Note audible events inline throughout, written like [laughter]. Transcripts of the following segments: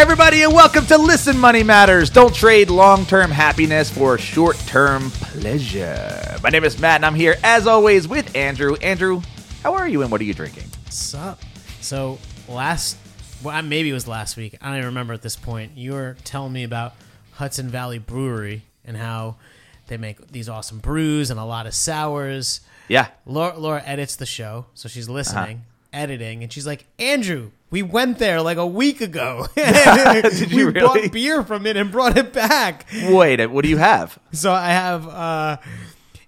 everybody, and welcome to Listen Money Matters. Don't trade long term happiness for short term pleasure. My name is Matt, and I'm here as always with Andrew. Andrew, how are you and what are you drinking? Sup? So last, well, maybe it was last week. I don't even remember at this point. You were telling me about Hudson Valley Brewery and how they make these awesome brews and a lot of sours. Yeah. Laura, Laura edits the show, so she's uh-huh. listening, editing, and she's like, "Andrew, we went there like a week ago. [laughs] [laughs] Did you we really? bought beer from it and brought it back." Wait, what do you have? So I have uh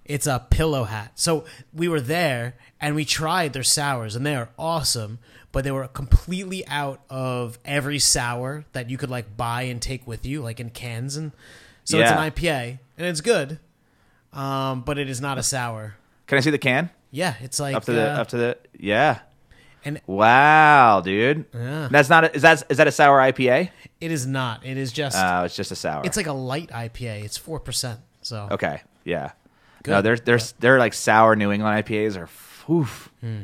it's a pillow hat. So we were there and we tried their sours and they are awesome, but they were completely out of every sour that you could like buy and take with you, like in cans and so Yeah. it's an IPA and it's good. Um, but it is not a sour. Can I see the can? Yeah, it's like Up to the uh, up to the yeah. And Wow, dude. Yeah. That's not a, is that is that a sour IPA? it is not. It is just Uh, it's just a sour. it's like a light IPA. It's four percent. So okay, yeah. Good. No, they're they're they're like sour New England IPAs are oof. Hmm.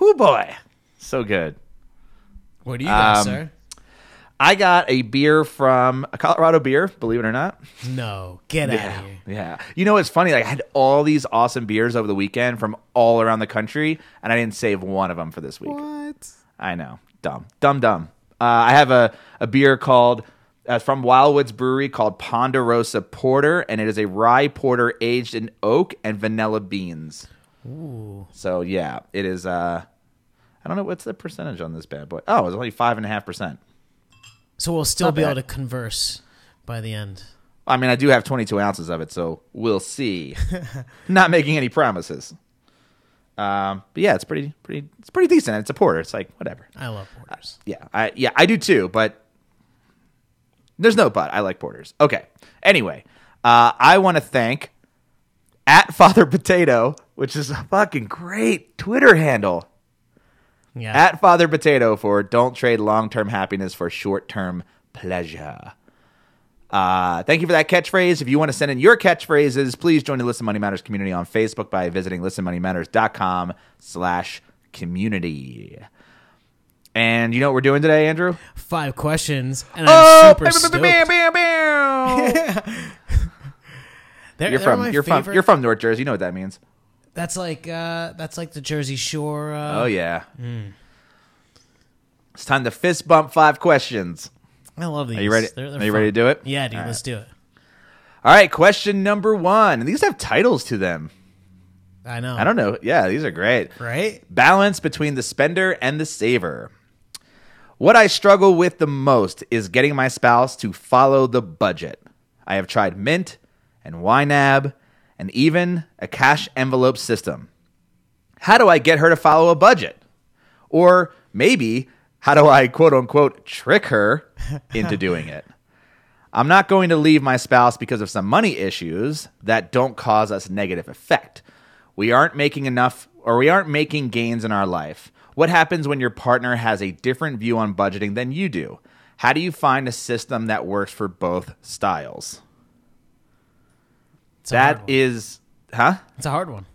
Whoo boy. So good. what do you got, Um, sir? I got a beer from a Colorado beer, believe it or not. No, get out Yeah. of here. Yeah. You know, it's funny. Like, I had all these awesome beers over the weekend from all around the country, and I didn't save one of them for this week. What? I know. Dumb. Dumb, dumb. Uh, I have a, a beer called, uh, from Wildwoods Brewery called Ponderosa Porter, and it is a rye porter aged in oak and vanilla beans. Ooh. So, yeah, it is, uh, I don't know what's the percentage on this bad boy. Oh, it's only 5.5%. So we'll still Not be bad. able to converse by the end. I mean, I do have 22 ounces of it, so we'll see. [laughs] Not making any promises. Um, but yeah, it's pretty, pretty, it's pretty decent. It's a porter. It's like whatever. I love porters. Yeah, I yeah, I do too. But there's no but. I like porters. Okay. Anyway, uh, I want to thank at Father Potato, which is a fucking great Twitter handle. Yeah. At Father Potato for don't trade long term happiness for short term pleasure. Uh, thank you for that catchphrase. If you want to send in your catchphrases, please join the Listen Money Matters community on Facebook by visiting listenmoneymatters.com slash community. And you know what we're doing today, Andrew? Five questions, and Oh, I'm super stoked. bam, bam, bam. They're- You're they're from you're from you're from North Jersey. You know what that means. That's like uh, that's like the Jersey Shore. Uh, Oh yeah. Hmm. It's time to fist bump five questions. I love these. Are you ready? They're- they're Are you ready to do it? Yeah, dude. All let's do it. All right, question number one. And these have titles to them. I know. I don't know. Yeah, these are great. Right? Balance between the spender and the saver. What I struggle with the most is getting my spouse to follow the budget. I have tried Mint and YNAB and even a cash envelope system. How do I get her to follow a budget? Or maybe, how do I quote unquote trick her [laughs] into doing it? I'm not going to leave my spouse because of some money issues that don't cause us negative effect. We aren't making enough or we aren't making gains in our life. What happens when your partner has a different view on budgeting than you do? How do you find a system that works for both styles? It's a hard one. is, huh? It's a hard one.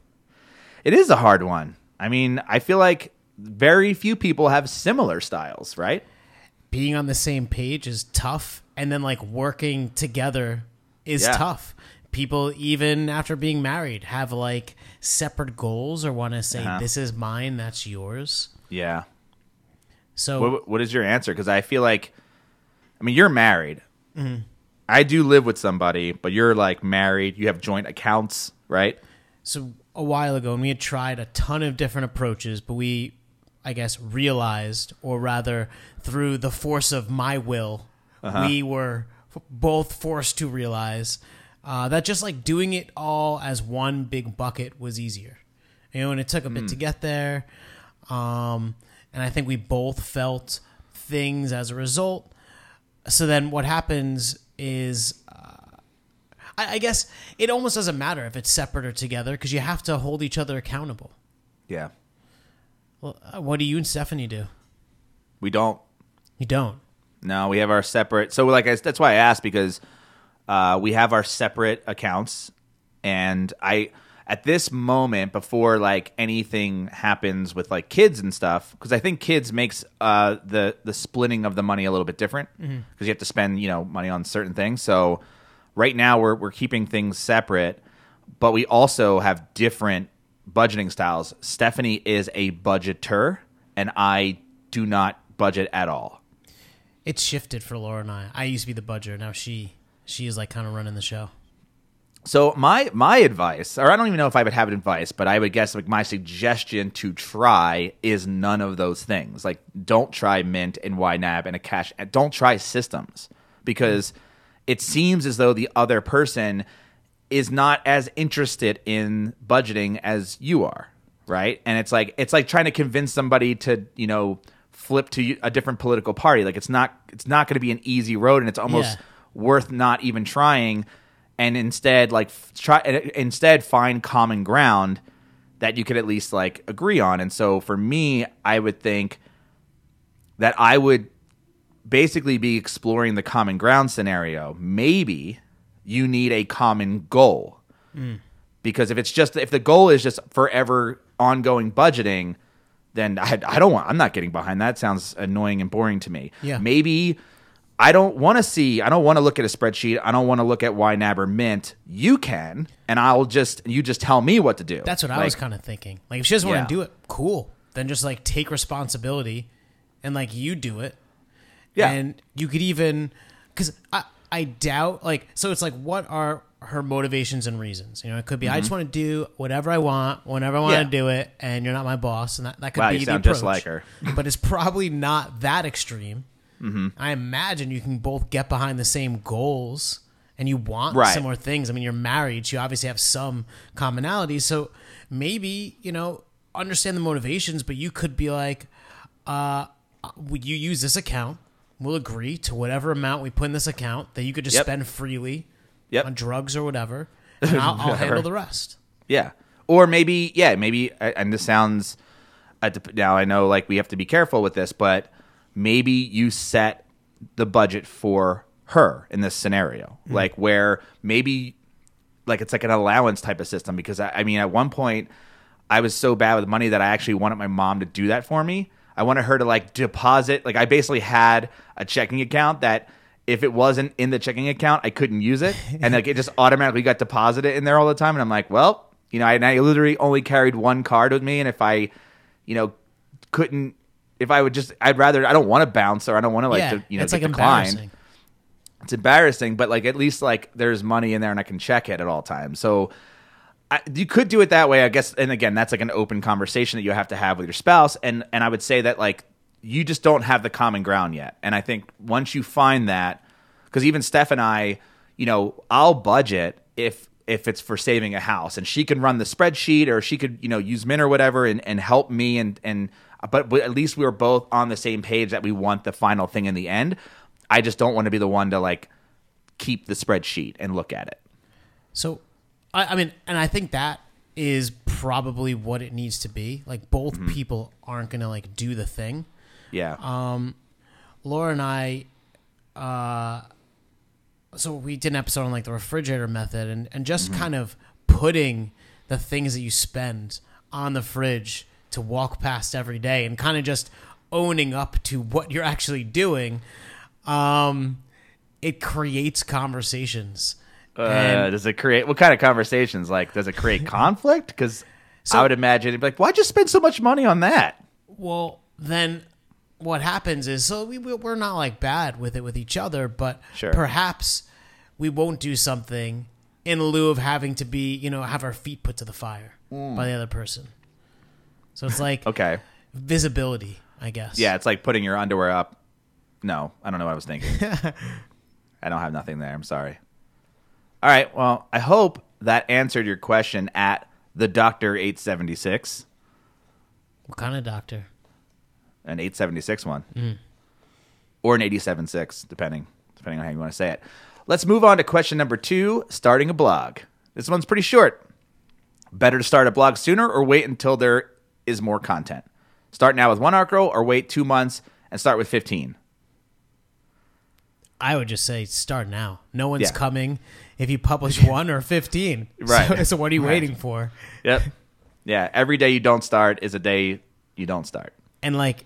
It is a hard one. I mean, I feel like very few people have similar styles, right? Being on the same page is tough, and then like working together is Yeah. tough. People, even after being married, have like separate goals or want to say, Uh-huh. "This is mine, that's yours." Yeah. So What, what is your answer? Because I feel like, I mean, you're married. Mm-hmm. I do live with somebody, but you're like married. You have joint accounts, right? so a while ago and we had tried a ton of different approaches but we i guess realized or rather through the force of my will we were f- both forced to realize uh, that just like doing it all as one big bucket was easier you know and it took a bit to get there um, and i think we both felt things as a result so then what happens is I, I guess it almost doesn't matter if it's separate or together because you have to hold each other accountable. Yeah. Well, uh, what do you and Stephanie do? We don't. You don't. No, we have our separate. So, like, I, that's why I asked because uh, we have our separate accounts, and I at this moment before like anything happens with like kids and stuff because i think kids makes uh the the splitting of the money a little bit different because you have to spend you know money on certain things so right now we're we're keeping things separate but we also have different budgeting styles stephanie is a budgeter and i do not budget at all It's shifted for Laura and I. I used to be the budger. Now she she is like kind of running the show. So my my advice, or I don't even know if I would have advice, but I would guess like my suggestion to try is none of those things. Like don't try Mint and YNAB and a cash. Don't try systems because it seems as though the other person is not as interested in budgeting as you are, right? And it's like it's like trying to convince somebody to you know flip to a different political party. Like it's not it's not going to be an easy road, and it's almost Yeah. worth not even trying and instead like f- try uh, instead find common ground that you could at least like agree on. And so for me i would think that i would basically be exploring the common ground scenario. Maybe you need a common goal. Mm. Because if it's just if the goal is just forever ongoing budgeting then I, I don't want i'm not getting behind that. Sounds annoying and boring to me. Yeah. maybe i don't want to see i don't want to look at a spreadsheet i don't want to look at ynab or mint you can and i'll just you just tell me what to do That's what I was kind of thinking. Like if she doesn't want to do it, cool. Then just like take responsibility and like you do it. Yeah. And you could even because I I doubt like so it's like what are her motivations and reasons? You know, it could be I just want to do whatever I want whenever I want Mm-hmm. Yeah. to do it, and you're not my boss, and that that could Wow, be you the sound approach. just like her. but it's probably not that extreme. Mm-hmm. I imagine you can both get behind the same goals and you want Right. similar things. I mean, you're married, so you obviously have some commonalities. So maybe, you know, understand the motivations, but you could be like, uh, would you use this account? We'll agree to whatever amount we put in this account that you could just Yep. spend freely Yep. on drugs or whatever, [laughs] and I'll, I'll handle the rest. Yeah. Or maybe, yeah, maybe, and this sounds, uh, now I know like we have to be careful with this, but maybe you set the budget for her in this scenario, mm-hmm. like where maybe, like it's like an allowance type of system. Because I, I mean, at one point, I was so bad with money that I actually wanted my mom to do that for me. I wanted her to like deposit, like I basically had a checking account that if it wasn't in the checking account, I couldn't use it, [laughs] and like it just automatically got deposited in there all the time. And I'm like, well, you know, I, I literally only carried one card with me, and if I, you know, couldn't, if I would just, I'd rather, I don't want to bounce or I don't want to like, yeah, to, you know, it's like declined embarrassing. it's embarrassing, but like at least like there's money in there and I can check it at all times. So I, you could do it that way, I guess. And again, that's like an open conversation that you have to have with your spouse. And and I would say that like you just don't have the common ground yet. And I think once you find that, because even Steph and I, you know, I'll budget if if it's for saving a house, and she can run the spreadsheet, or she could you know use Mint or whatever, and and help me and and. But, at least we were both on the same page that we want the final thing in the end. I just don't want to be the one to like keep the spreadsheet and look at it. So, I, I mean, and I think that is probably what it needs to be. Like both Mm-hmm. people aren't gonna like do the thing. Yeah. Um, Laura and I, uh, so we did an episode on like the refrigerator method and, and just Mm-hmm. kind of putting the things that you spend on the fridge to walk past every day and kind of just owning up to what you're actually doing. Um, it creates conversations. uh, and- does it create what kind of conversations? Like, does it create conflict? Because I would imagine it'd be like, why'd you spend so much money on that? Well, then what happens is so we we- we're not like bad with it with each other, but Sure. perhaps we won't do something in lieu of having to be you know have our feet put to the fire by the other person. So it's like Mm. Okay. visibility, I guess. Yeah, it's like putting your underwear up. No, I don't know what I was thinking. [laughs] I don't have nothing there. I'm sorry. All right. Well, I hope that answered your question at the Doctor 876, What kind of doctor? an 876 one, or an 876, depending depending on how you want to say it. Let's move on to question number two: starting a blog. This one's pretty short. Better to start a blog sooner or wait until there is more content. Start now with one article or wait two months and start with 15. I would just say start now. No one's Yeah. coming if you publish [laughs] one or 15. Right. So, [laughs] so what are you Right. waiting for? Yep. [laughs] Yeah. Every day you don't start is a day you don't start. And like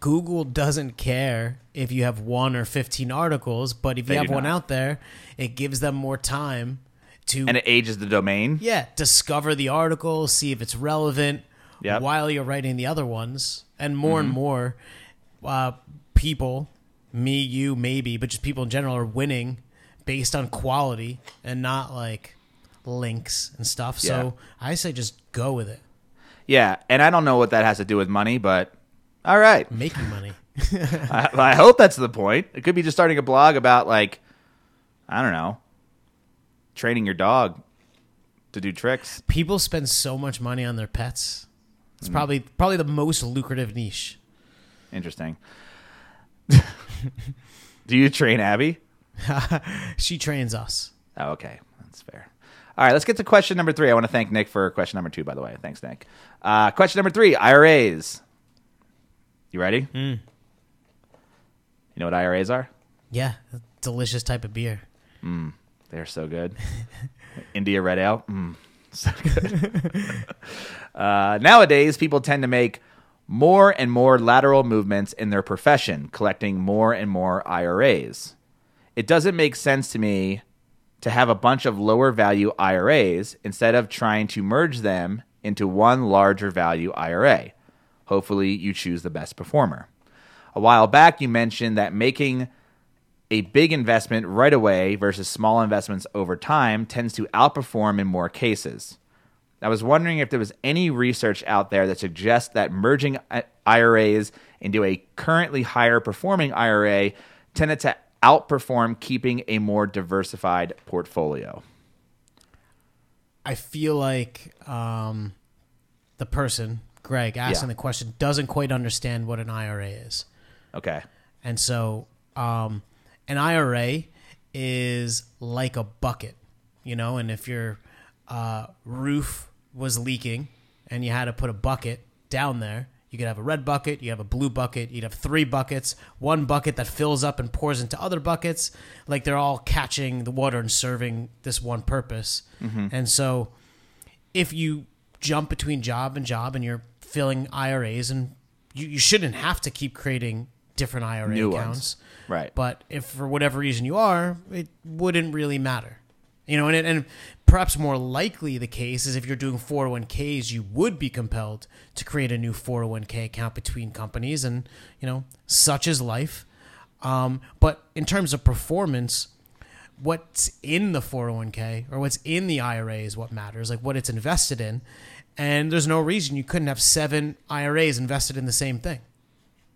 Google doesn't care if you have one or 15 articles, but if you do have one not. out there, it gives them more time to And it ages the domain. yeah, discover the article, see if it's relevant Yep. Mm-hmm. while you're writing the other ones. And more and more uh, people, me, you, maybe, but just people in general, are winning based on quality and not like links and stuff. So I say just go with it. Yeah. And I don't know what that has to do with money, but all right. Making money. [laughs] [laughs] I, I hope that's the point. It could be just starting a blog about like, I don't know, training your dog to do tricks. people spend so much money on their pets. Mm. It's probably probably the most lucrative niche. Interesting. [laughs] do you train Abby? [laughs] She trains us. Oh, okay. That's fair. All right, let's get to question number three. I want to thank Nick for question number two, by the way. Thanks, Nick. Uh, question number three IRAs. You ready? You know what IRAs are? Yeah, delicious type of beer. They're so good. [laughs] India Red Ale. Mm, so good. [laughs] uh, nowadays, people tend to make more and more lateral movements in their profession, collecting more and more IRAs. It doesn't make sense to me to have a bunch of lower value IRAs instead of trying to merge them into one larger value IRA. Hopefully, you choose the best performer. A while back, you mentioned that making a big investment right away versus small investments over time tends to outperform in more cases. I was wondering if there was any research out there that suggests that merging IRAs into a currently higher performing IRA tended to outperform keeping a more diversified portfolio. I feel like um, the person, Greg, asking Yeah. the question doesn't quite understand what an IRA is. Okay. And so um, an IRA is like a bucket, you know, and if your uh, roof was leaking and you had to put a bucket down there, you could have a red bucket, you have a blue bucket, you'd have three buckets, one bucket that fills up and pours into other buckets. Like they're all catching the water and serving this one purpose. And so if you jump between job and job and you're filling IRAs and you, you shouldn't have to keep creating different IRA New ones. accounts. Right. But if for whatever reason you are, it wouldn't really matter. You know, and, it- and perhaps more likely the case is if you're doing 401ks, you would be compelled to create a new 401k account between companies, and you know, such is life. Um, but in terms of performance, what's in the 401k or what's in the IRA is what matters, like what it's invested in. And there's no reason you couldn't have seven IRAs invested in the same thing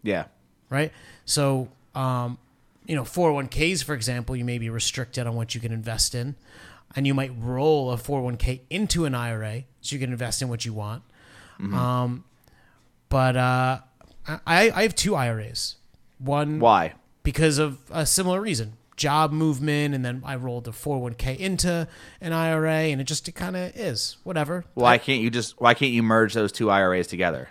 Yeah. Right? So, um, you know, 401ks, for example, you may be restricted on what you can invest in, and you might roll a 401k into an IRA so you can invest in what you want. Um, but uh, I, I have two IRAs. One Why? because of a similar reason job movement and then i rolled a 401k into an ira and it just it kind of is whatever Why can't you just why can't you merge those two IRAs together?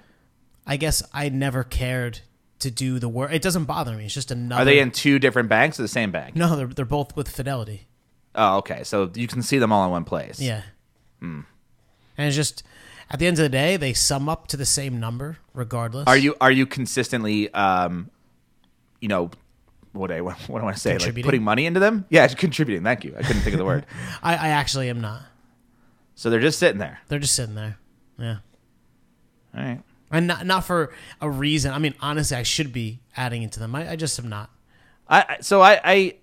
I guess I never cared to do the work. It doesn't bother me. It's just another. Are they in two different banks or the same bank? No, they're they're both with Fidelity. Oh, okay. So you can see them all in one place. Yeah. Hmm. And it's just at the end of the day, they sum up to the same number, regardless. Are you are you consistently um you know what I [laughs] what do I want to say like Contributing? putting money into them? Yeah, [laughs] contributing. Thank you. I couldn't think of the word. [laughs] I, I actually am not. So they're just sitting there. They're just sitting there. Yeah. All right. And not not for a reason. I mean, honestly, I should be adding into them. I, I just am not. I so I I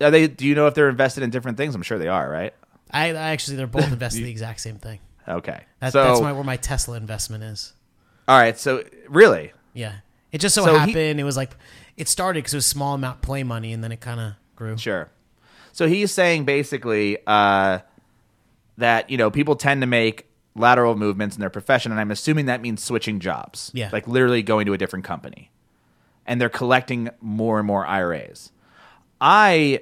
are they do you know if they're invested in different things? I'm sure they are, right? I, I actually they're both [laughs] invested in the exact same thing. Okay. That, so that's my, where my Tesla investment is. all right. So really, Yeah. It just so, So he- happened. it was like it started because it was small amount play money, and then it kind of grew. Sure. So he's saying basically uh, that you know people tend to make lateral movements in their profession, and I'm assuming that means switching jobs. Yeah. like literally going to a different company, and they're collecting more and more IRAs. I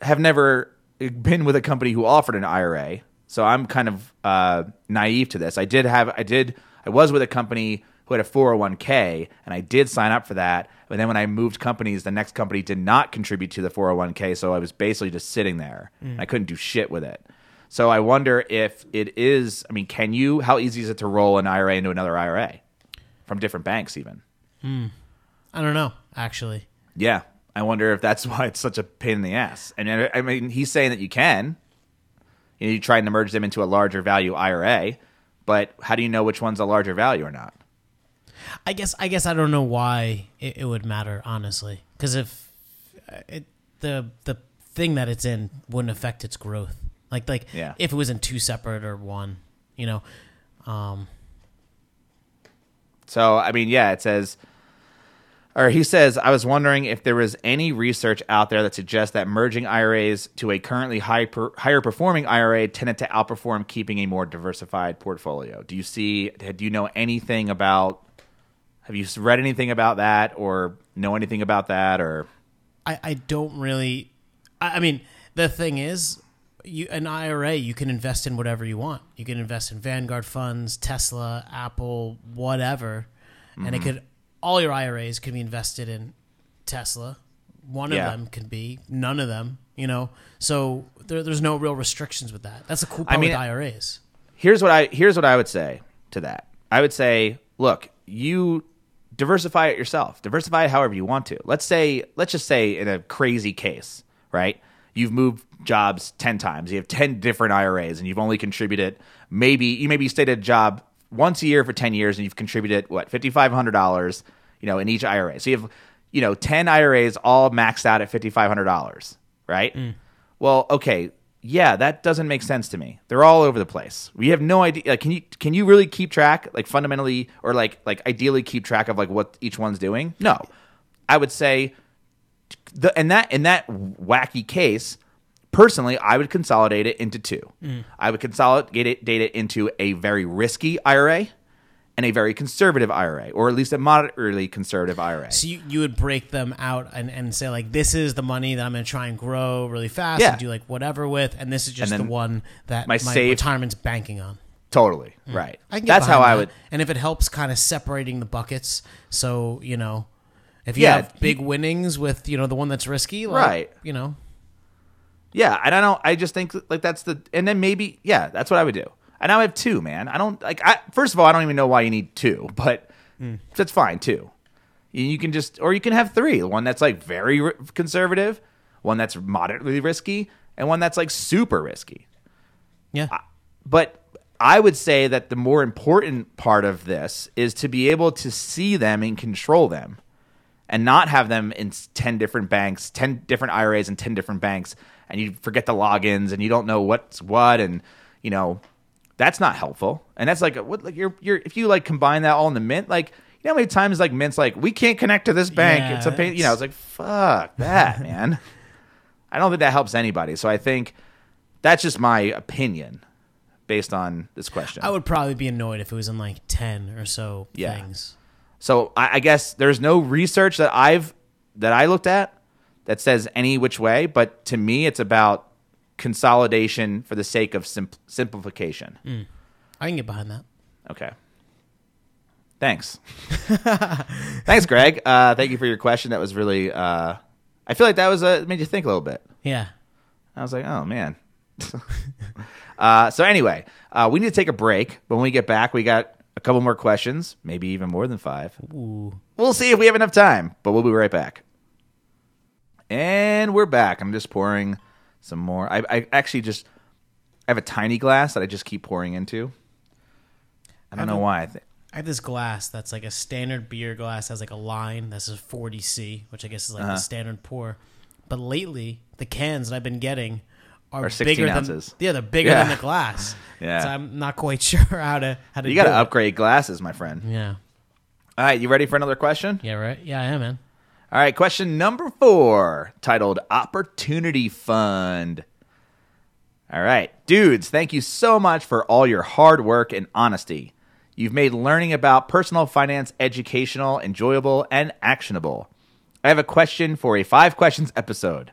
have never been with a company who offered an IRA, so I'm kind of uh, naive to this. I did have, I did, I was with a company who had a 401k, and I did sign up for that. But then when I moved companies, the next company did not contribute to the 401k, so I was basically just sitting there. I couldn't do shit with it. So I wonder if it is. I mean, can you? How easy is it to roll an IRA into another IRA from different banks, even? I don't know, actually. Yeah, I wonder if that's [laughs] why it's such a pain in the ass. And I I mean, he's saying that you can. You, know, you try and merge them into a larger value IRA, but how do you know which one's a larger value or not? I guess I guess I don't know why it, it would matter honestly, because if uh, it, the the thing that it's in wouldn't affect its growth, like like Yeah. if it was in two separate or one, you know, um, So, I mean, yeah, it says, or he says, I was wondering if there was any research out there that suggests that merging IRAs to a currently high per, higher performing IRA tended to outperform keeping a more diversified portfolio. Do you see, do you know anything about, have you read anything about that or know anything about that or, I I don't really. I, I mean, the thing is, you an IRA you can invest in whatever you want. You can invest in Vanguard funds, Tesla, Apple, whatever, and Mm-hmm. it could all your IRAs can be invested in Tesla. One Yeah. of them could be, none of them. You know, so there, there's no real restrictions with that. That's a cool part mean, with IRAs. here's what I here's what I would say to that. I would say, look, you diversify it yourself. Diversify it however you want to. Let's say, let's just say in a crazy case, right? You've moved jobs 10 times. You have 10 different IRAs and you've only contributed maybe you maybe stayed at a job once a year for 10 years and you've contributed what, $5500, you know, in each IRA. So you have, you know, 10 IRAs all maxed out at $5500, right? Mm. Well, okay, yeah, that doesn't make sense to me. They're all over the place. We have no idea. Like, can you can you really keep track, like fundamentally, or like like ideally keep track of like what each one's doing? No, I would say, the in that in that wacky case, personally, I would consolidate it into two. Mm. I would consolidate it, date it into a very risky IRA and a very conservative IRA, or at least a moderately conservative IRA. So you, you would break them out and, and say like this is the money that I'm going to try and grow really fast Yeah. and do like whatever with, and this is just the one that my my, safe- retirement's banking on. Totally mm. right. I can get That's how behind I would. And if it helps kind of separating the buckets, so you know, if you Yeah, have big winnings with you know the one that's risky, like, Right. You know, Yeah, and I don't. I just think like that's the, and then maybe yeah, that's what I would do. And now I have two, man. I don't like. I first of all, I don't even know why you need two, [laughs] but hmm. that's fine too. You, can just, or you can have three. One that's like very conservative, one that's moderately risky, and one that's like super risky. yeah, But I would say that the more important part of this is to be able to see them and control them and not have them in 10 different banks, 10 different IRAs and 10 different banks and you forget the logins and you don't know what's what and you know that's not helpful. And that's like what like you're you're if you like combine that all in the mint like you know how many times like mint's like we can't connect to this bank. Yeah, it's a pain, you know, it's like fuck that, [laughs] man. I don't think that helps anybody. So I think that's just my opinion based on this question. I would probably be annoyed if it was in like ten or so Yeah. things. So I, I guess there's no research that I've that I looked at that says any which way, but to me, it's about consolidation for the sake of simp- simplification. I can get behind that. Okay. Thanks. [laughs] Thanks, Greg. Uh, thank you for your question. That was really. Uh, I feel like that was uh, made you think a little bit. Yeah, I was like, oh man. [laughs] uh, so anyway, uh, we need to take a break. But when we get back, we got a couple more questions, maybe even more than five. Ooh. We'll see if we have enough time, but we'll be right back. And we're back. I'm just pouring some more. I, I actually just I have a tiny glass that I just keep pouring into. I don't I know don't- why. I think I have this glass that's like a standard beer glass has like a line that's a 40C, which I guess is like Uh-huh. the standard pour. But lately, the cans that I've been getting are, Are 16 bigger ounces. than yeah, they're bigger Yeah. than the glass. [laughs] Yeah. so I'm not quite [laughs] sure how to how to. you got to upgrade glasses, my friend. Yeah, All right, you ready for another question? yeah, right. Yeah, I am, man. All right, question number four, titled Opportunity Fund. All right, dudes, thank you so much for all your hard work and honesty. You've made learning about personal finance educational, enjoyable, and actionable. I have a question for a five questions episode.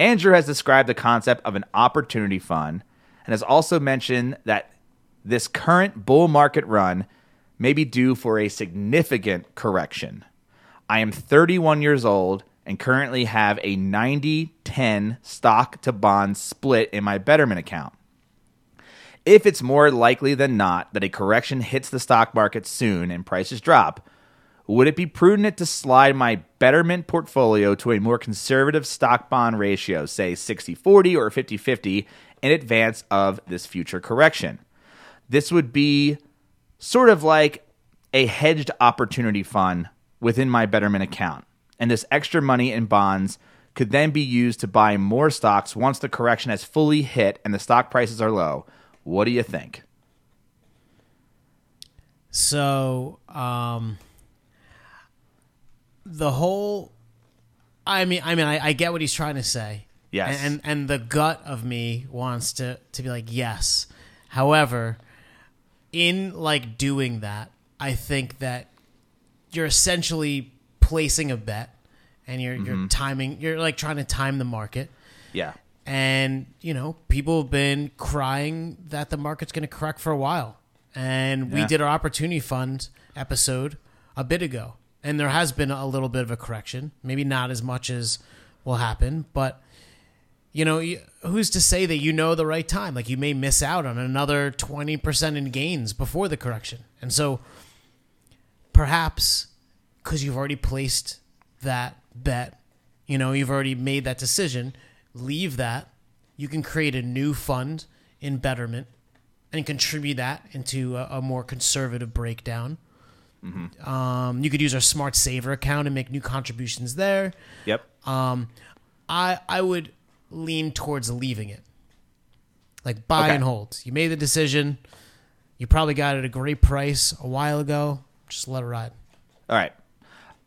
Andrew has described the concept of an opportunity fund and has also mentioned that this current bull market run may be due for a significant correction. I am 31 years old and currently have a 90 10 stock to bond split in my Betterment account. If it's more likely than not that a correction hits the stock market soon and prices drop, would it be prudent to slide my Betterment portfolio to a more conservative stock bond ratio, say 60 40 or 50 50, in advance of this future correction? This would be sort of like a hedged opportunity fund within my Betterment account. And this extra money in bonds could then be used to buy more stocks once the correction has fully hit and the stock prices are low. What do you think? So, um, the whole, I mean, I mean, I, I get what he's trying to say. Yes. And, and and the gut of me wants to to be like yes. However, in like doing that, I think that you're essentially placing a bet and you're you're mm-hmm. timing you're like trying to time the market. Yeah. And, you know, people have been crying that the market's going to correct for a while. And we did our opportunity fund episode a bit ago. And there has been a little bit of a correction. Maybe not as much as will happen, but you know, who's to say that you know the right time? Like you may miss out on another 20% in gains before the correction. And so perhaps because you've already placed that bet, you know, you've already made that decision, leave that. You can create a new fund in Betterment and contribute that into a, a more conservative breakdown. Um, you could use our Smart Saver account and make new contributions there. Yep. I I would lean towards leaving it. Like buy Okay. and hold. You made the decision. You probably got it at a great price a while ago. Just let it ride. All right.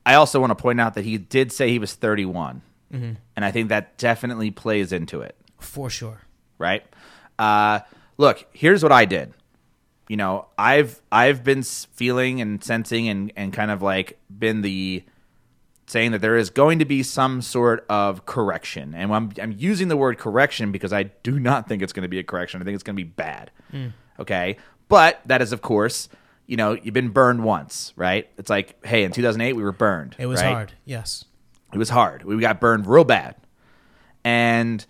I also want to point out that he did say he was 31. And I think that definitely plays into it. For sure. right? Uh, look, here's what I did. You know, I've I've been feeling and sensing and and kind of like been the saying that there is going to be some sort of correction, and I'm I'm using the word correction because I do not think it's going to be a correction. I think it's going to be bad. Hmm. Okay, but that is of course. You know, you've been burned once, right? It's like, hey, in 2008 we were burned. It was right? hard. Yes. It was hard. We got burned real bad. And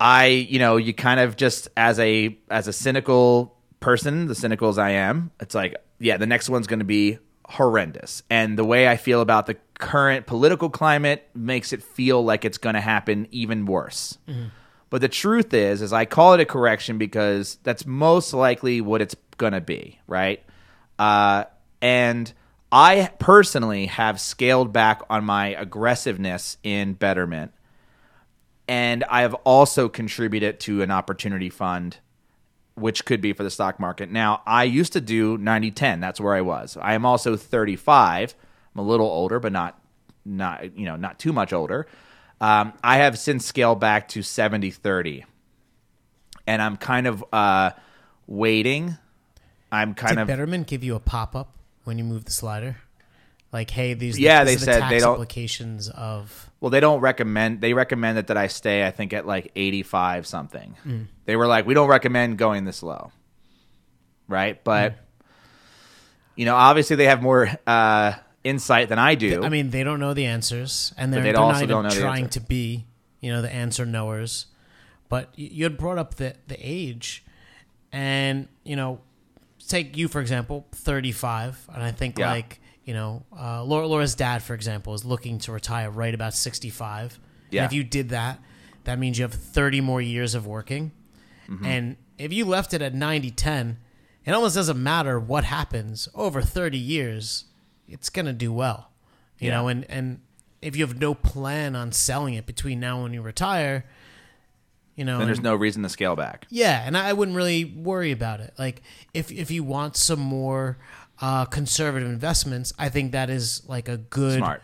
I, you know, you kind of just as a as a cynical person, the cynical as I am, it's like, yeah, the next one's going to be horrendous. And the way I feel about the current political climate makes it feel like it's going to happen even worse. But the truth is, is I call it a correction because that's most likely what it's going to be, right? Uh, and I personally have scaled back on my aggressiveness in Betterment, and I have also contributed to an opportunity fund, which could be for the stock market. Now, I used to do 90 10. That's where I was. I am also 35. I'm a little older, but not not you know not too much older. Um, I have since scaled back to 70 30, and I'm kind of uh, waiting. I'm kind of. Did of Betterment give you a pop up when you move the slider? Like, hey, these Yeah, these they are the said they don't- implications of Well, they don't recommend. They recommended that I stay. I think at like eighty-five something. Hmm. They were like, we don't recommend going this low, right? But Hmm. you know, obviously they have more uh, insight than I do. I mean, they don't know the answers, and they're, they they're not even trying to be, you know, the answer knowers. But you had brought up the the age, and you know, take you for example, thirty five, and I think Yeah. like you know, uh, Laura, Laura's dad, for example, is looking to retire right about sixty five. Yeah. And if you did that, that means you have thirty more years of working, Mm-hmm. and if you left it at 90 10 it almost doesn't matter what happens over 30 years it's going to do well you Yeah. know and and if you have no plan on selling it between now and when you retire you know then there's and- no reason to scale back. yeah and i wouldn't really worry about it like if if you want some more uh, conservative investments i think that is like a good Smart.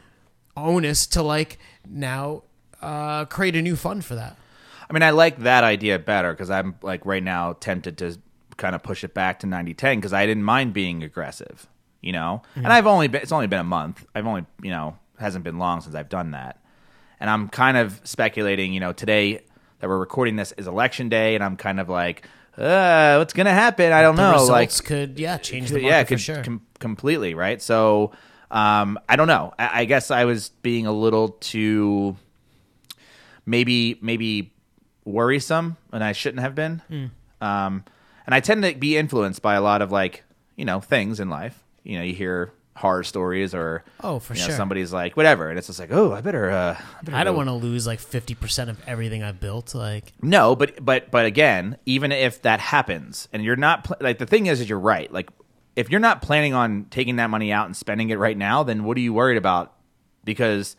onus to like now uh, create a new fund for that I mean, I like that idea better because I'm like right now tempted to kind of push it back to 90 10 because I didn't mind being aggressive, you know? And I've only been, it's only been a month. I've only, you know, hasn't been long since I've done that. And I'm kind of speculating, you know, today that we're recording this is election day and I'm kind of like, uh, what's gonna happen? I don't The know. results Like, could yeah change the market yeah, for could, sure. com- completely right. So, um, I don't know. I, I guess I was being a little too, maybe maybe worrisome, and I shouldn't have been. Hmm. Um, and I tend to be influenced by a lot of like you know things in life. You know, you hear horror stories or Oh, for you know, sure. somebody's like whatever, and it's just like oh, I better. Uh, I, better I don't want to lose like fifty percent of everything I've built. Like No, but but but again, even if that happens, and you're not pl- like the thing is, is you're right. Like if you're not planning on taking that money out and spending it right now, then what are you worried about? Because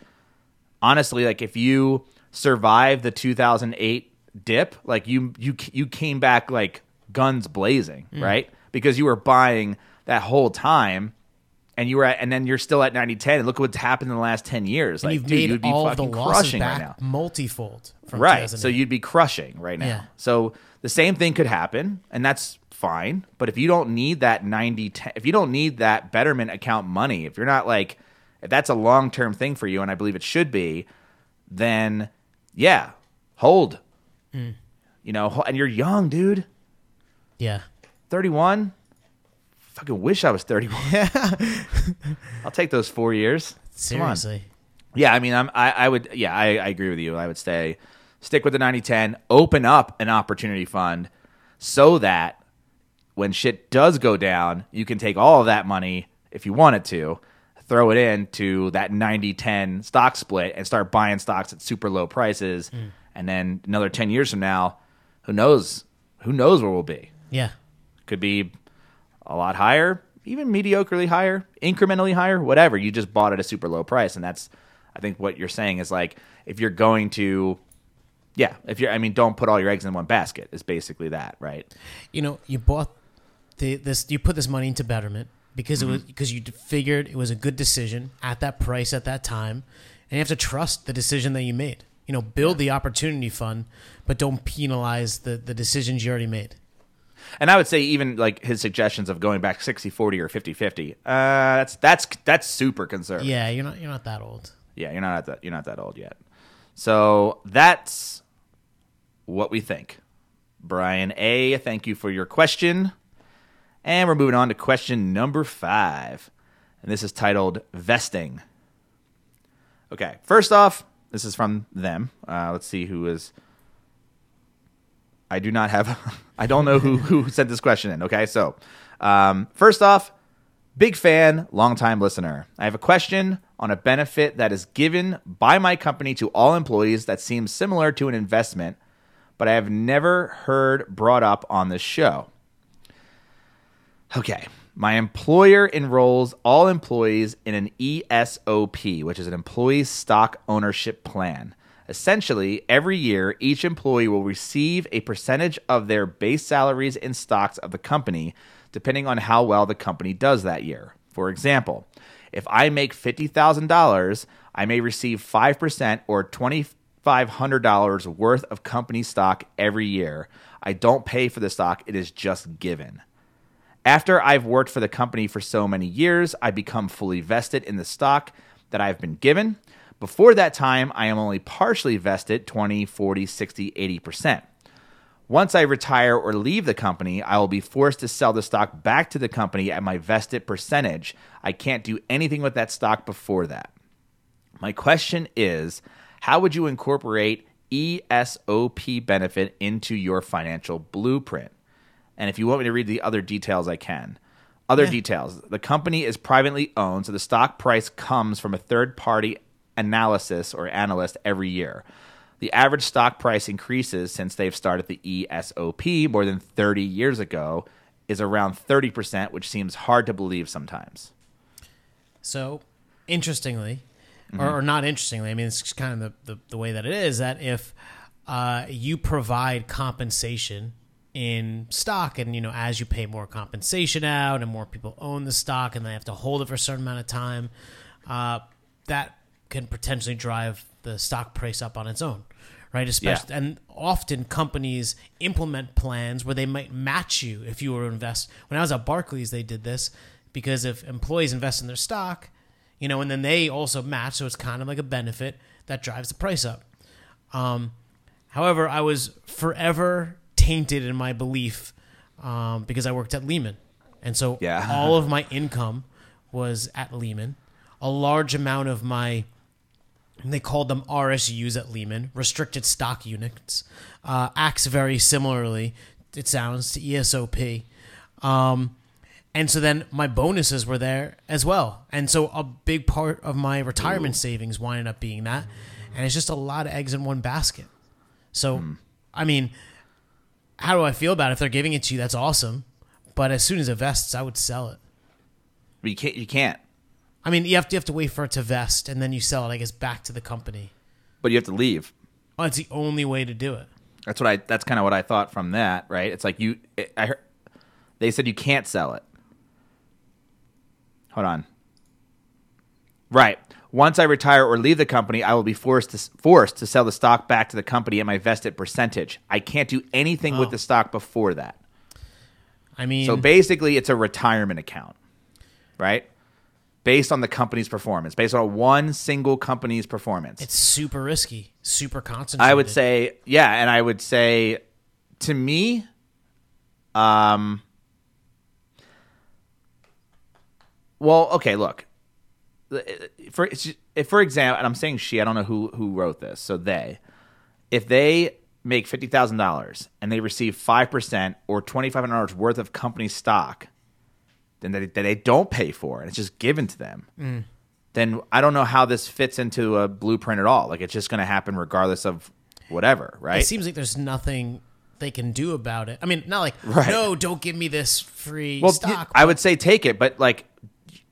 honestly, like if you survive the 2008 dip, like you you you came back like guns blazing, Mm. right? Because you were buying that whole time. And you were at, and then you're still at 90 10 and look what's happened in the last 10 years. Like, you've dude, made you'd be all of the losses crushing back right now multifold. From right so you'd be crushing right now Yeah. so the same thing could happen and that's fine but if you don't need that 90 10, if you don't need that betterment account money if you're not like if that's a long-term thing for you and i believe it should be then yeah hold Hmm. you know and you're young dude yeah. 31 fucking wish i was 31 [laughs] Yeah. i'll take those four years Seriously. Yeah, I mean, I'm, I, I would, yeah, I, I agree with you. I would stay, stick with the 90 10, open up an opportunity fund so that when shit does go down, you can take all of that money, if you wanted to, throw it into that 90 10 stock split and start buying stocks at super low prices. Hmm. And then another 10 years from now, who knows? Who knows where we'll be? Yeah. Could be a lot higher, even mediocrely higher, incrementally higher, whatever. You just bought at a super low price, and that's I think what you're saying is like if you're going to yeah, if you're I mean don't put all your eggs in one basket is basically that, right? you know, you bought the this, you put this money into Betterment because Mm-hmm. it was because you figured it was a good decision at that price at that time, and you have to trust the decision that you made. You know, build the opportunity fund, but don't penalize the the decisions you already made. And I would say even like his suggestions of going back 60-40 or 50-50, uh that's that's that's super conservative. Yeah, you're not you're not that old. Yeah, you're not at that you're not that old yet. So that's what we think. Brian A, thank you for your question. And we're moving on to question number five. And this is titled Vesting. Okay, first off, this is from them. Uh, let's see who is. I do not have. [laughs] I don't know who, who sent this question in. Okay, so um, first off, Big fan, longtime listener. I have a question on a benefit that is given by my company to all employees that seems similar to an investment, but I have never heard brought up on this show. Okay. My employer enrolls all employees in an ESOP, which is an employee stock ownership plan. Essentially, every year, each employee will receive a percentage of their base salaries in stocks of the company, depending on how well the company does that year. For example, if I make $50,000, I may receive 5% or $2,500 worth of company stock every year. I don't pay for the stock, it is just given. After I've worked for the company for so many years, I become fully vested in the stock that I've been given. Before that time, I am only partially vested 20, 40, 60, 80%. Once I retire or leave the company, I will be forced to sell the stock back to the company at my vested percentage. I can't do anything with that stock before that. My question is how would you incorporate ESOP benefit into your financial blueprint? And if you want me to read the other details, I can. Other Yeah. details the company is privately owned, so the stock price comes from a third party analysis or analyst every year. The average stock price increases since they've started the ESOP more than 30 years ago, is around 30%, which seems hard to believe sometimes. So, interestingly, Mm-hmm. or, or not interestingly, I mean, it's kind of the, the, the way that it is that if uh, you provide compensation in stock, and you know, as you pay more compensation out, and more people own the stock, and they have to hold it for a certain amount of time, uh, that can potentially drive the stock price up on its own, right? Especially, and often companies implement plans where they might match you if you were to invest. When I was at Barclays, they did this because if employees invest in their stock, you know, and then they also match, so it's kind of like a benefit that drives the price up. Um, however, I was forever tainted in my belief um, because I worked at Lehman, and so Yeah. [laughs] all of my income was at Lehman. A large amount of my they called them RSUs at Lehman, restricted stock units, uh, acts very similarly. It sounds to ESOP. Um, and so then my bonuses were there as well. And so a big part of my retirement savings winded up being that. And it's just a lot of eggs in one basket. So, I mean, how do I feel about it? If they're giving it to you, that's awesome. But as soon as it vests, I would sell it. But you can't. You can't. I mean, you have to, you have to wait for it to vest and then you sell it, I guess, back to the company. But you have to leave. Oh, it's the only way to do it. That's what I. That's kind of what I thought from that. Right. It's like you. It, I heard. They said you can't sell it. Hold on. Right. Once I retire or leave the company, I will be forced to forced to sell the stock back to the company at my vested percentage. I can't do anything with Oh. the stock before that. I mean, So basically, it's a retirement account, right? Based on the company's performance, based on one single company's performance. it's super risky, super concentrated. I would say, yeah, and I would say, to me, um, well, okay, look, for if for example, and I'm saying she, I don't know who who wrote this, so they, if they make fifty thousand dollars and they receive five percent or twenty five hundred dollars worth of company stock, then they, that they don't pay for, and it's just given to them mm. then I don't know how this fits into a blueprint at all. Like it's just going to happen regardless of whatever, right? It seems like there's nothing they can do about it. I mean, not like Right. no, don't give me this free well, stock. I would say take it, but like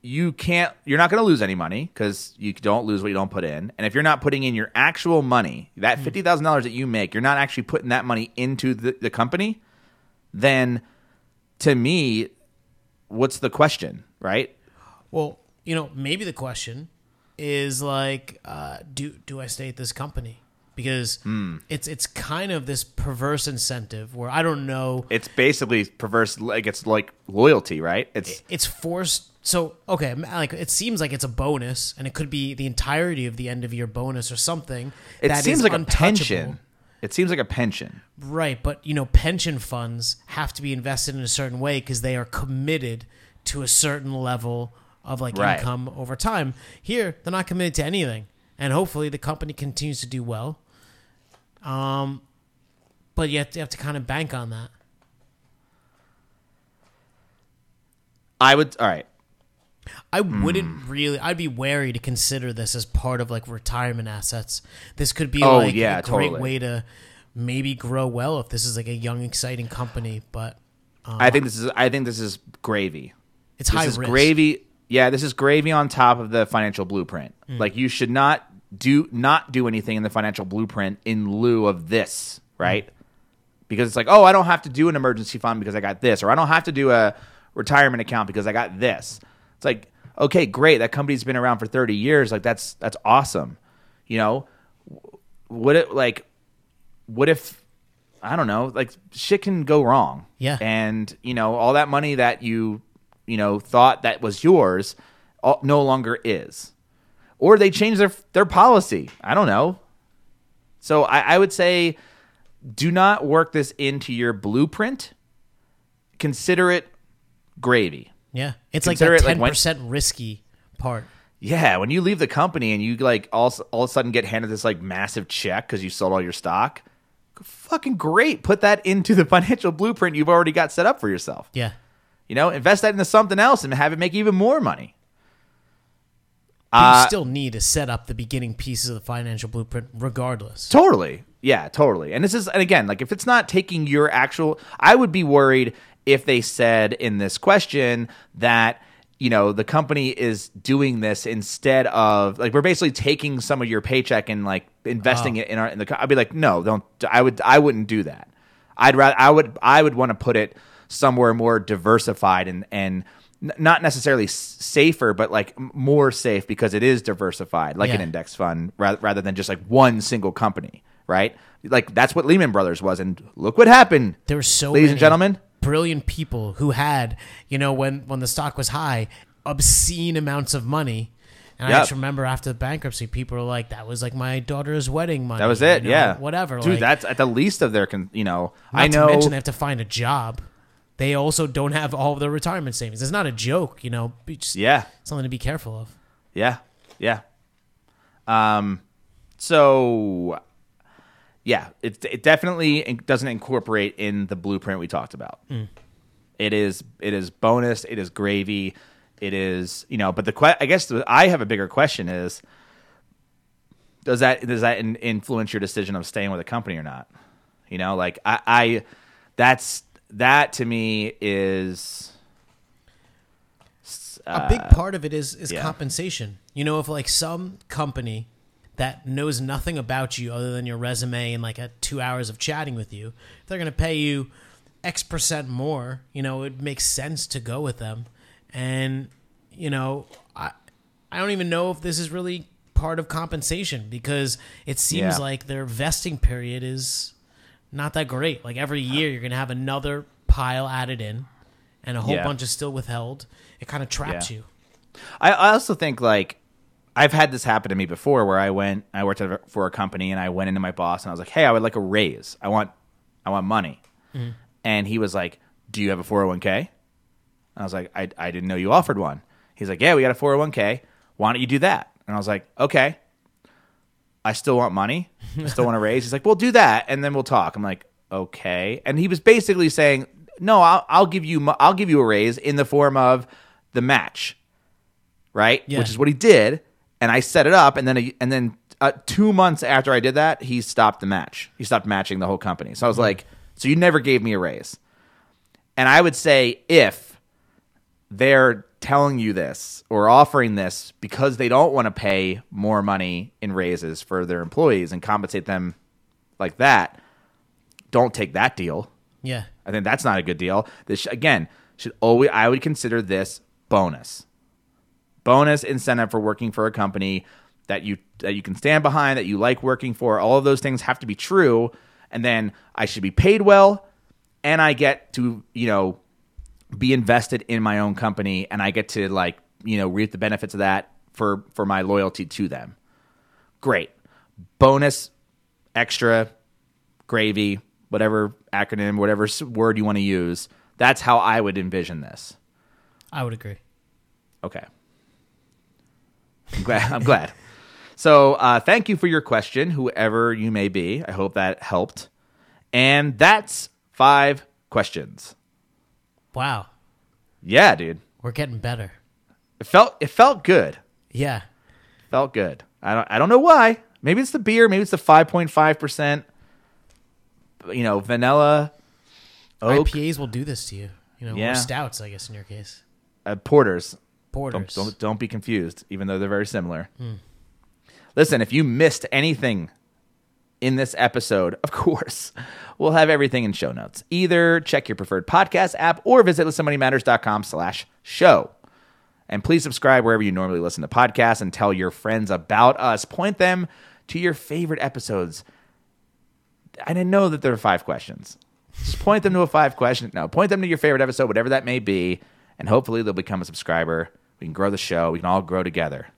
you can't. You're not going to lose any money because you don't lose what you don't put in. And if you're not putting in your actual money, that mm. fifty thousand dollars that you make, you're not actually putting that money into the, the company. Then, to me, what's the question, right? well, you know, maybe the question is like, uh, do do I stay at this company? Because Hmm. it's it's kind of this perverse incentive where I don't know. It's basically perverse. Like it's like loyalty, right? It's It's forced. So okay, like it seems like it's a bonus, and it could be the entirety of the end of year bonus or something. it that seems is like a pension. It seems like a pension. Right, but you know, pension funds have to be invested in a certain way because they are committed to a certain level of like Right. income over time. Here, they're not committed to anything, and hopefully, the company continues to do well. Um, but you have to, you have to kind of bank on that. I would. All right. I Hmm. wouldn't really. I'd be wary to consider this as part of like retirement assets. This could be Oh, like yeah, a great way to maybe grow well if this is like a young, exciting company. But I think this is. I think this is gravy. it's This high is risk. gravy. Yeah, this is gravy on top of the financial blueprint. Hmm. Like you should not do not do anything in the financial blueprint in lieu of this, right? Because it's like, oh, I don't have to do an emergency fund because I got this, or I don't have to do a retirement account because I got this. It's like, okay, great, that company's been around for thirty years. Like that's that's awesome. You know, what it like? What if I don't know, like shit can go wrong. Yeah. And, you know, all that money that you, you know, thought that was yours all, no longer is. Or they change their their policy. I don't know. So I, I would say do not work this into your blueprint. Consider it gravy. Yeah, it's like Consider that like, ten when- percent risky part. Yeah, when you leave the company and you like all all of a sudden get handed this like massive check because you sold all your stock, fucking great. Put that into the [laughs] financial blueprint you've already got set up for yourself. Yeah, You know, invest that into something else and have it make even more money. but Uh, you still need to set up the beginning pieces of the financial blueprint, regardless. Totally. Yeah, totally. And this is, and again, like if it's not taking your actual, I would be worried if they said in this question that, you know, the company is doing this instead of, like, we're basically taking some of your paycheck and like investing oh. it in our, in the, I'd be like, no, don't, I would, I wouldn't do that. I'd rather, I would, I would want to put it somewhere more diversified and, and, not necessarily safer, but like more safe because it is diversified, like an index fund, rather, rather than just like one single company, right? Like that's what Lehman Brothers was, and look what happened. There were so ladies many and gentlemen. Brilliant people who had, you know, when when the stock was high, obscene amounts of money And I just remember after the bankruptcy, people were like, "That was like my daughter's wedding money." That was it. you know, yeah. whatever. Dude, like, that's at the least of their. Con- you know, not I know. to mention they have to find a job. They also don't have all of their retirement savings. It's not a joke, you know. Yeah. something to be careful of. Yeah, yeah. Um, so yeah, it it definitely doesn't incorporate in the blueprint we talked about. Mm. It is it is bonus. It is gravy. It is you know. But the que- I guess the, I have a bigger question is does that does that in, influence your decision of staying with a company or not? You know, like I, I that's that to me is a big uh, part of it is is yeah. compensation. You know, if like some company that knows nothing about you other than your resume and like a two hours of chatting with you, if they're going to pay you X percent more, you know, it makes sense to go with them. And you know, I I don't even know if this is really part of compensation because it seems Yeah. like their vesting period is not that great. Like every year, you're going to have another pile added in, and a whole Yeah. bunch is still withheld. It kind of traps Yeah. you. I, I also think like I've had this happen to me before where I went I worked at, a- for a company and I went into my boss and I was like, "Hey, I would like a raise. I want I want money." Mm-hmm. And he was like, "Do you have a 401k?" And I was like, "I I didn't know you offered one." He's like, "Yeah, we got a 401k. Why don't you do that?" And I was like, "Okay." I still want money. I still want a raise. He's like, "Well, do that and then we'll talk." I'm like, "Okay." And he was basically saying, "No, I'll, I'll give you I'll give you a raise in the form of the match." right? Yeah. Which is what he did, and I set it up, and then a, and then uh, two months after I did that, he stopped the match. He stopped matching the whole company. So I was like, "So you never gave me a raise?" And I would say if they're telling you this or offering this because they don't want to pay more money in raises for their employees and compensate them like that, don't take that deal. Yeah. I think that's not a good deal. This again should always I would consider this bonus. Bonus incentive for working for a company that you that you can stand behind, that you like working for. All of those things have to be true, and then I should be paid well, and I get to you know be invested in my own company, and I get to like you know reap the benefits of that for for my loyalty to them. Great bonus, extra gravy, whatever acronym, whatever word you want to use. That's how I would envision this. I would agree. Okay. I'm glad. I'm glad. So, uh, thank you for your question, whoever you may be. I hope that helped. And that's five questions. Wow. Yeah, dude. We're getting better. It felt it felt good. Yeah. Felt good. I don't I don't know why. Maybe it's the beer. Maybe it's the five point five percent. You know, vanilla, oak, IPAs will do this to you. You know, Yeah. or stouts, I guess, in your case. uh, porters. Don't, don't don't be confused, even though they're very similar. Hmm. Listen, if you missed anything in this episode, of [laughs] course, we'll have everything in show notes. Either check your preferred podcast app or visit listenmoneymatters.com slash show. And please subscribe wherever you normally listen to podcasts and tell your friends about us. Point them to your favorite episodes. I didn't know that there are five questions. Just point them to a five question. No, point them to your favorite episode, whatever that may be, and hopefully they'll become a subscriber. We can grow the show. We can all grow together.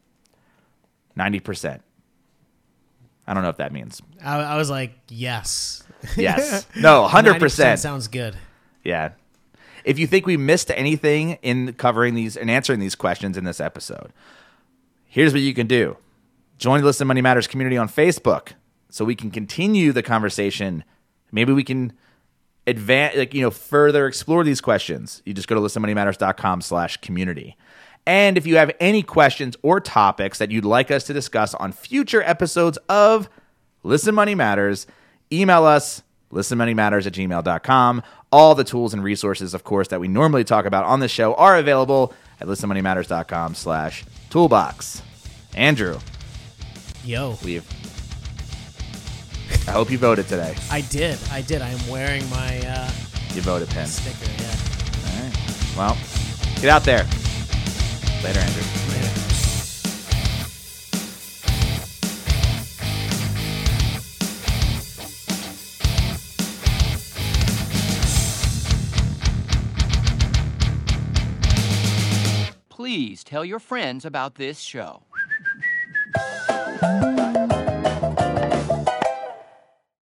Ninety percent. I don't know if that means I, I was like, yes. yes, [laughs] no, hundred 90%. sounds good. Yeah. If you think we missed anything in covering these and answering these questions in this episode, here's what you can do. Join the Listen Money Matters community on Facebook so we can continue the conversation. Maybe we can advance like you know further explore these questions. You just go to listenmoneymatters.com slash community. And if you have any questions or topics that you'd like us to discuss on future episodes of Listen Money Matters, email us listenmoneymatters at gmail.com. All the tools and resources, of course, that we normally talk about on the show are available at listenmoneymatters.com slash toolbox. Andrew, Yo. we've I hope you voted today. I did. I did. I am wearing my uh, You voted, Pin. sticker. Yeah. All right. Well, get out there. Later, Andrew. Later. Please tell your friends about this show. [laughs]